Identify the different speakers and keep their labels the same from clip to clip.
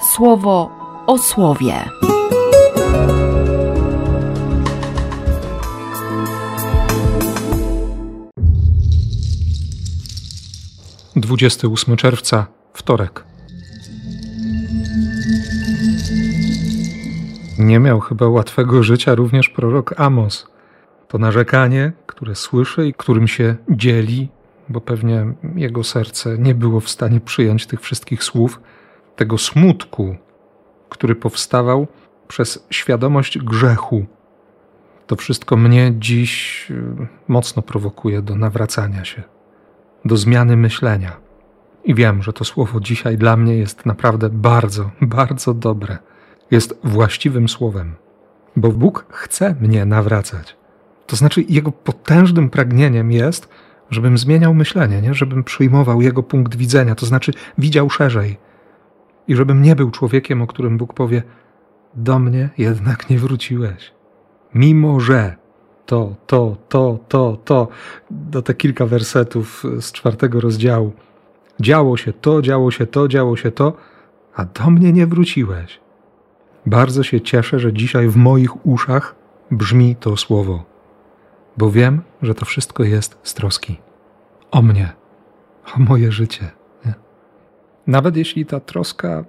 Speaker 1: słowo o słowie.
Speaker 2: Dwudziesty ósmy czerwca, wtorek. Nie miał chyba łatwego życia również prorok Amos. To narzekanie, które słyszy i którym się dzieli, bo pewnie jego serce nie było w stanie przyjąć tych wszystkich słów, tego smutku, który powstawał przez świadomość grzechu. To wszystko mnie dziś y, mocno prowokuje do nawracania się, do zmiany myślenia. I wiem, że to słowo dzisiaj dla mnie jest naprawdę bardzo, bardzo dobre. Jest właściwym słowem, bo Bóg chce mnie nawracać. To znaczy, Jego potężnym pragnieniem jest, żebym zmieniał myślenie, nie? żebym przyjmował Jego punkt widzenia, to znaczy widział szerzej. I żebym nie był człowiekiem, o którym Bóg powie: Do mnie jednak nie wróciłeś. Mimo że to, to, to, to, to, do te kilka wersetów z czwartego rozdziału. Działo się to, działo się to, działo się to, a do mnie nie wróciłeś. Bardzo się cieszę, że dzisiaj w moich uszach brzmi to słowo bo wiem, że to wszystko jest z troski o mnie, o moje życie. Nawet jeśli ta troska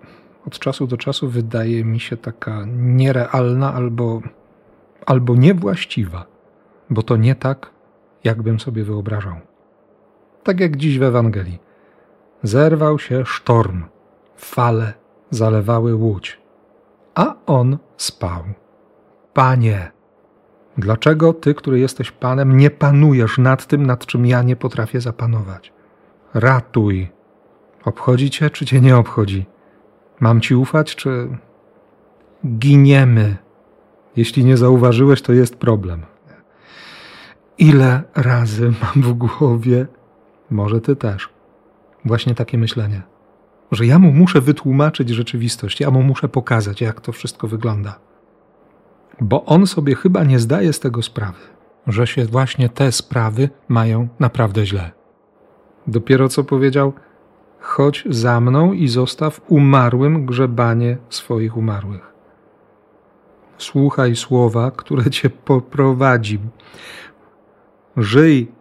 Speaker 2: od czasu do czasu wydaje mi się taka nierealna albo, albo niewłaściwa, bo to nie tak, jakbym sobie wyobrażał. Tak jak dziś w Ewangelii. Zerwał się sztorm, fale zalewały łódź, a on spał. Panie, Dlaczego ty, który jesteś Panem, nie panujesz nad tym, nad czym ja nie potrafię zapanować? Ratuj. Obchodzi cię, czy cię nie obchodzi? Mam ci ufać, czy giniemy? Jeśli nie zauważyłeś, to jest problem. Ile razy mam w głowie, może ty też, właśnie takie myślenie, że ja mu muszę wytłumaczyć rzeczywistość, ja mu muszę pokazać, jak to wszystko wygląda bo on sobie chyba nie zdaje z tego sprawy, że się właśnie te sprawy mają naprawdę źle. Dopiero co powiedział: Chodź za mną i zostaw umarłym grzebanie swoich umarłych. Słuchaj słowa, które cię poprowadzi. Żyj,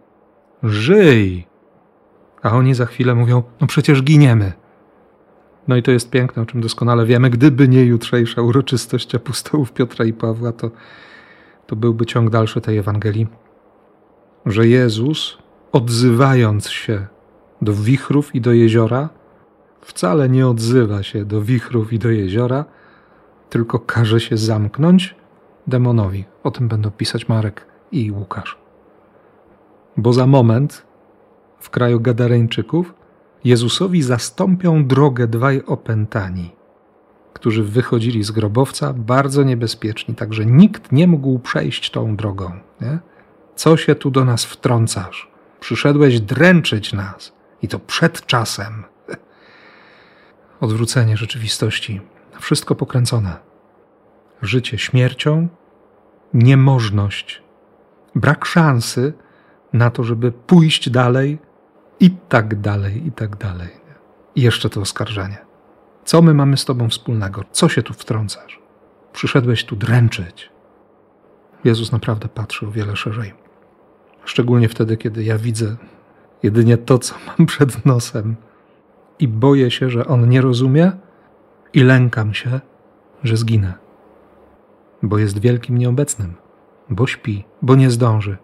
Speaker 2: żyj. A oni za chwilę mówią: No przecież giniemy. No i to jest piękne, o czym doskonale wiemy. Gdyby nie jutrzejsza uroczystość apostołów Piotra i Pawła, to, to byłby ciąg dalszy tej Ewangelii, że Jezus, odzywając się do wichrów i do jeziora, wcale nie odzywa się do wichrów i do jeziora, tylko każe się zamknąć demonowi. O tym będą pisać Marek i Łukasz. Bo za moment w kraju Gadareńczyków Jezusowi zastąpią drogę dwaj opętani, którzy wychodzili z grobowca bardzo niebezpieczni, tak że nikt nie mógł przejść tą drogą. Nie? Co się tu do nas wtrącasz? Przyszedłeś dręczyć nas i to przed czasem. Odwrócenie rzeczywistości, wszystko pokręcone. Życie śmiercią, niemożność, brak szansy na to, żeby pójść dalej i tak dalej, i tak dalej. I jeszcze to oskarżenie. Co my mamy z Tobą wspólnego? Co się tu wtrącasz? Przyszedłeś tu dręczyć. Jezus naprawdę patrzy o wiele szerzej. Szczególnie wtedy, kiedy ja widzę jedynie to, co mam przed nosem i boję się, że On nie rozumie i lękam się, że zginę. Bo jest wielkim nieobecnym, bo śpi, bo nie zdąży,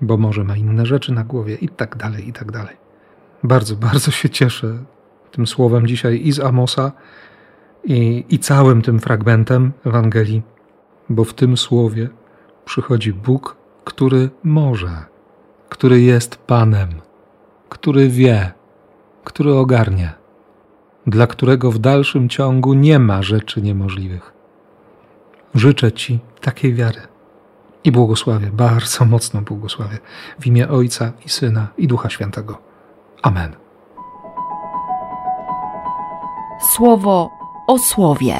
Speaker 2: bo może ma inne rzeczy na głowie i tak dalej, i tak dalej. Bardzo, bardzo się cieszę tym słowem dzisiaj i z Amosa, i, i całym tym fragmentem Ewangelii, bo w tym słowie przychodzi Bóg, który może, który jest Panem, który wie, który ogarnie, dla którego w dalszym ciągu nie ma rzeczy niemożliwych. Życzę Ci takiej wiary i błogosławię, bardzo mocno błogosławię w imię Ojca i Syna i Ducha Świętego. Amen.
Speaker 1: Słowo o słowie.